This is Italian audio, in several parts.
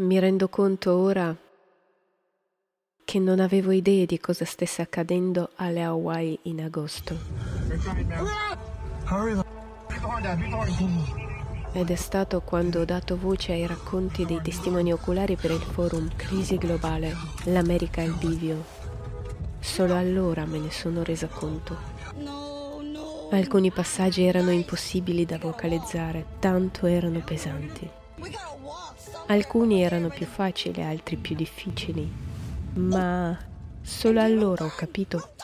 Mi rendo conto ora che non avevo idea di cosa stesse accadendo alle Hawaii in agosto. Ed è stato quando ho dato voce ai racconti dei testimoni oculari per il forum Crisi Globale, l'America al bivio. Solo allora me ne sono resa conto. Alcuni passaggi erano impossibili da vocalizzare, tanto erano pesanti. Alcuni erano più facili, altri più difficili, ma solo allora ho capito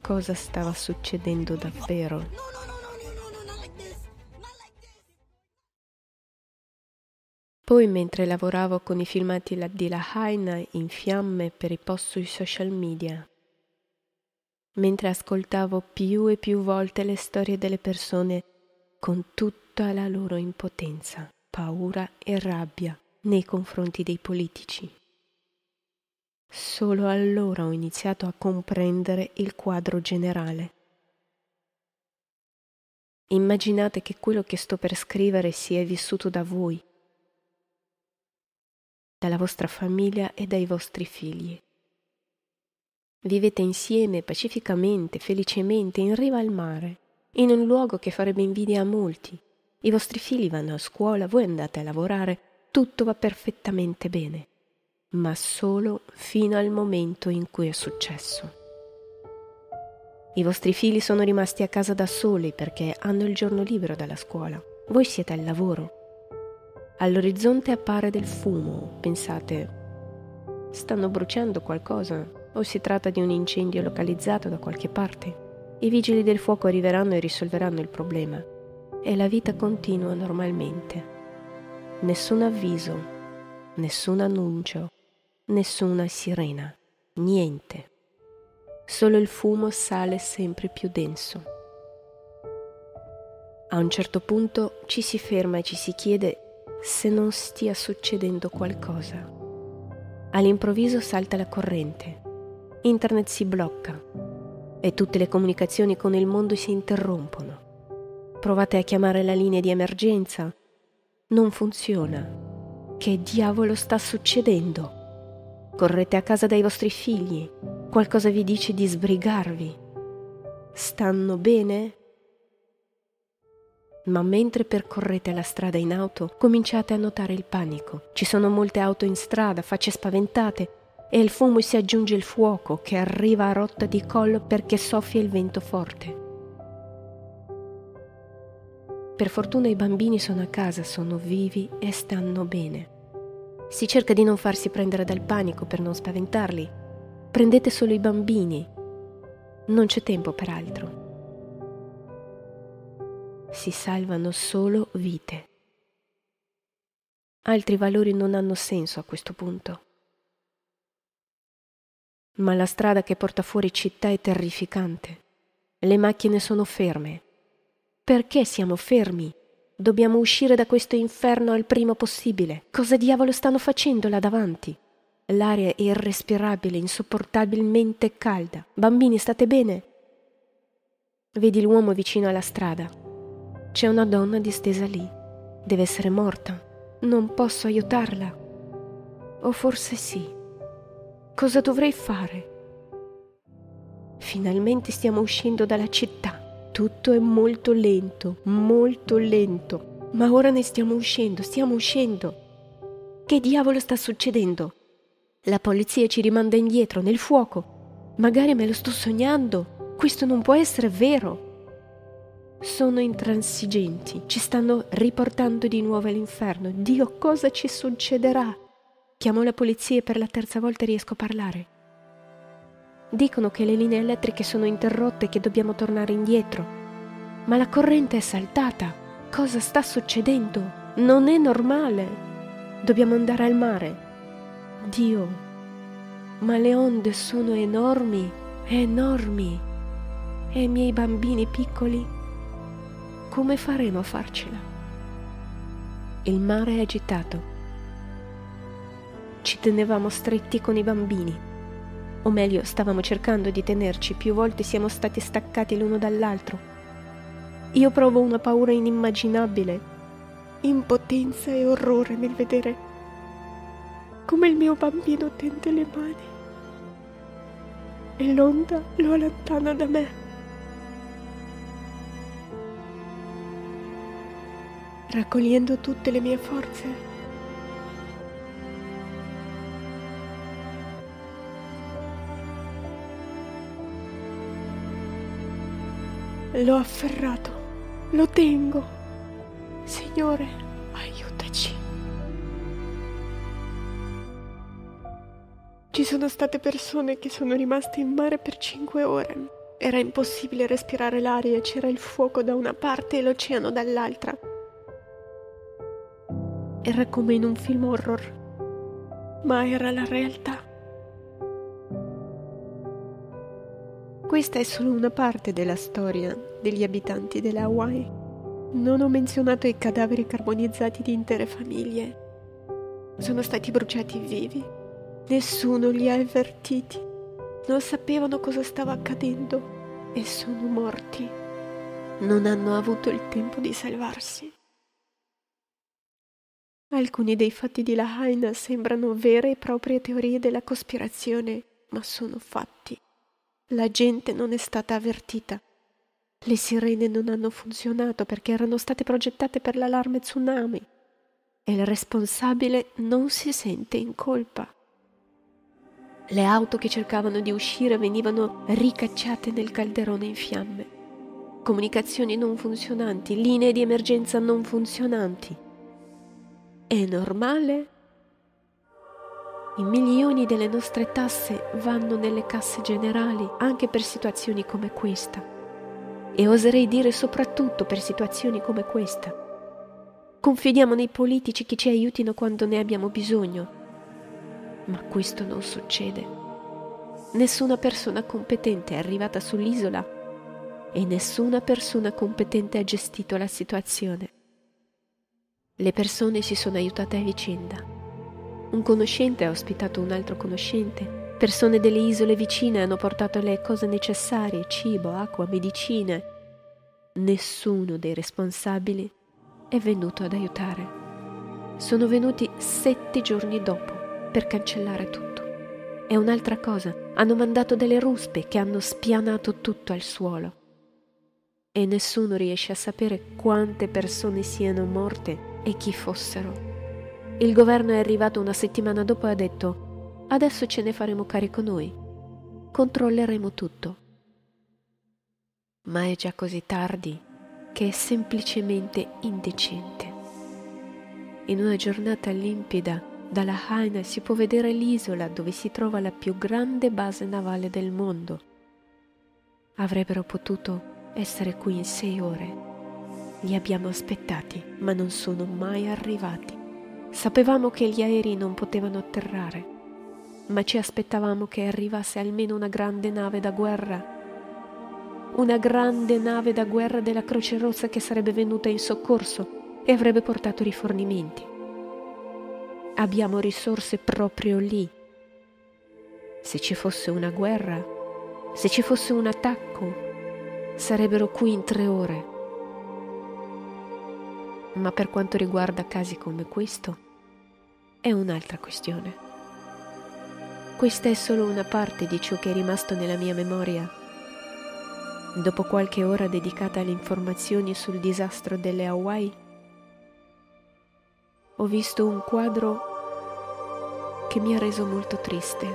cosa stava succedendo davvero. Poi, mentre lavoravo con i filmati di Lahaina in fiamme per i post sui social media, mentre ascoltavo più e più volte le storie delle persone con tutta la loro impotenza, paura e rabbia nei confronti dei politici. Solo allora ho iniziato a comprendere il quadro generale. Immaginate che quello che sto per scrivere sia vissuto da voi, dalla vostra famiglia e dai vostri figli. Vivete insieme pacificamente, felicemente, in riva al mare, in un luogo che farebbe invidia a molti. I vostri figli vanno a scuola, voi andate a lavorare, tutto va perfettamente bene ma solo fino al momento in cui è successo. I vostri figli sono rimasti a casa da soli perché hanno il giorno libero dalla scuola. Voi siete al lavoro. All'orizzonte appare del fumo. Pensate, stanno bruciando qualcosa o si tratta di un incendio localizzato da qualche parte. I vigili del fuoco arriveranno e risolveranno il problema e la vita continua normalmente. Nessun avviso, nessun annuncio, nessuna sirena, niente. Solo il fumo sale sempre più denso. A un certo punto ci si ferma e ci si chiede se non stia succedendo qualcosa. All'improvviso salta la corrente, internet si blocca e tutte le comunicazioni con il mondo si interrompono. Provate a chiamare la linea di emergenza, non funziona. Che diavolo sta succedendo? correte a casa dai vostri figli, qualcosa vi dice di sbrigarvi. Stanno bene? Ma mentre percorrete la strada in auto, cominciate a notare il panico. Ci sono molte auto in strada, facce spaventate, e il fumo si aggiunge il fuoco che arriva a rotta di collo perché soffia il vento forte. Per fortuna i bambini sono a casa, sono vivi e stanno bene. Si cerca di non farsi prendere dal panico per non spaventarli. Prendete solo i bambini. Non c'è tempo per altro. Si salvano solo vite. Altri valori non hanno senso a questo punto. Ma la strada che porta fuori città è terrificante. Le macchine sono ferme. Perché siamo fermi? Dobbiamo uscire da questo inferno al prima possibile. Cosa diavolo stanno facendo là davanti? L'aria è irrespirabile, insopportabilmente calda. Bambini, state bene? Vedi l'uomo vicino alla strada. C'è una donna distesa lì. Deve essere morta. Non posso aiutarla. O forse sì. Cosa dovrei fare? Finalmente stiamo uscendo dalla città. Tutto è molto lento, molto lento. Ma ora ne stiamo uscendo, stiamo uscendo. Che diavolo sta succedendo? La polizia ci rimanda indietro, nel fuoco. Magari me lo sto sognando. Questo non può essere vero. Sono intransigenti, ci stanno riportando di nuovo all'inferno. Dio, cosa ci succederà? Chiamo la polizia e per la terza volta riesco a parlare. Dicono che le linee elettriche sono interrotte e che dobbiamo tornare indietro. Ma la corrente è saltata. Cosa sta succedendo? Non è normale. Dobbiamo andare al mare. Dio, ma le onde sono enormi, enormi. E i miei bambini piccoli? Come faremo a farcela? Il mare è agitato. Ci tenevamo stretti con i bambini o meglio stavamo cercando di tenerci, più volte siamo stati staccati l'uno dall'altro. Io provo una paura inimmaginabile, impotenza e orrore nel vedere come il mio bambino tende le mani e l'onda lo allontana da me. Raccogliendo tutte le mie forze, L'ho afferrato, lo tengo. Signore, aiutaci. Ci sono state persone che sono rimaste in mare per cinque ore. Era impossibile respirare l'aria, c'era il fuoco da una parte e l'oceano dall'altra. Era come in un film horror, ma era la realtà. Questa è solo una parte della storia degli abitanti della Hawaii. Non ho menzionato i cadaveri carbonizzati di intere famiglie. Sono stati bruciati vivi. Nessuno li ha avvertiti. Non sapevano cosa stava accadendo e sono morti. Non hanno avuto il tempo di salvarsi. Alcuni dei fatti di Lahaina sembrano vere e proprie teorie della cospirazione, ma sono fatti. La gente non è stata avvertita. Le sirene non hanno funzionato perché erano state progettate per l'allarme tsunami e il responsabile non si sente in colpa. Le auto che cercavano di uscire venivano ricacciate nel calderone in fiamme. Comunicazioni non funzionanti, linee di emergenza non funzionanti. È normale i milioni delle nostre tasse vanno nelle casse generali anche per situazioni come questa. E oserei dire soprattutto per situazioni come questa. Confidiamo nei politici che ci aiutino quando ne abbiamo bisogno. Ma questo non succede. Nessuna persona competente è arrivata sull'isola e nessuna persona competente ha gestito la situazione. Le persone si sono aiutate a vicenda un conoscente ha ospitato un altro conoscente. Persone delle isole vicine hanno portato le cose necessarie, cibo, acqua, medicine. Nessuno dei responsabili è venuto ad aiutare. Sono venuti sette giorni dopo per cancellare tutto. E un'altra cosa, hanno mandato delle ruspe che hanno spianato tutto al suolo. E nessuno riesce a sapere quante persone siano morte e chi fossero. Il governo è arrivato una settimana dopo e ha detto, adesso ce ne faremo carico noi, controlleremo tutto. Ma è già così tardi che è semplicemente indecente. In una giornata limpida dalla Haina si può vedere l'isola dove si trova la più grande base navale del mondo. Avrebbero potuto essere qui in sei ore. Li abbiamo aspettati, ma non sono mai arrivati. Sapevamo che gli aerei non potevano atterrare, ma ci aspettavamo che arrivasse almeno una grande nave da guerra. Una grande nave da guerra della Croce Rossa che sarebbe venuta in soccorso e avrebbe portato rifornimenti. Abbiamo risorse proprio lì. Se ci fosse una guerra, se ci fosse un attacco, sarebbero qui in tre ore ma per quanto riguarda casi come questo, è un'altra questione. Questa è solo una parte di ciò che è rimasto nella mia memoria. Dopo qualche ora dedicata alle informazioni sul disastro delle Hawaii, ho visto un quadro che mi ha reso molto triste.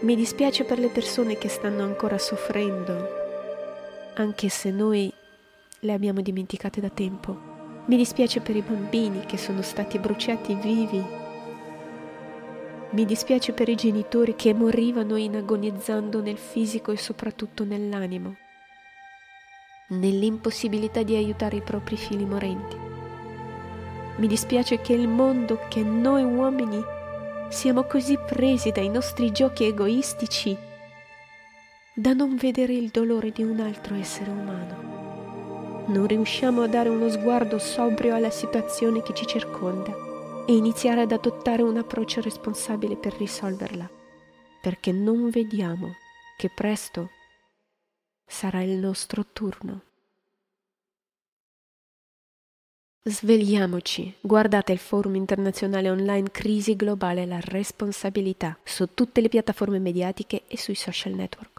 Mi dispiace per le persone che stanno ancora soffrendo, anche se noi le abbiamo dimenticate da tempo. Mi dispiace per i bambini che sono stati bruciati vivi. Mi dispiace per i genitori che morivano in agonizzando nel fisico e soprattutto nell'animo, nell'impossibilità di aiutare i propri figli morenti. Mi dispiace che il mondo, che noi uomini siamo così presi dai nostri giochi egoistici da non vedere il dolore di un altro essere umano non riusciamo a dare uno sguardo sobrio alla situazione che ci circonda e iniziare ad adottare un approccio responsabile per risolverla, perché non vediamo che presto sarà il nostro turno. Svegliamoci, guardate il forum internazionale online Crisi globale la responsabilità su tutte le piattaforme mediatiche e sui social network.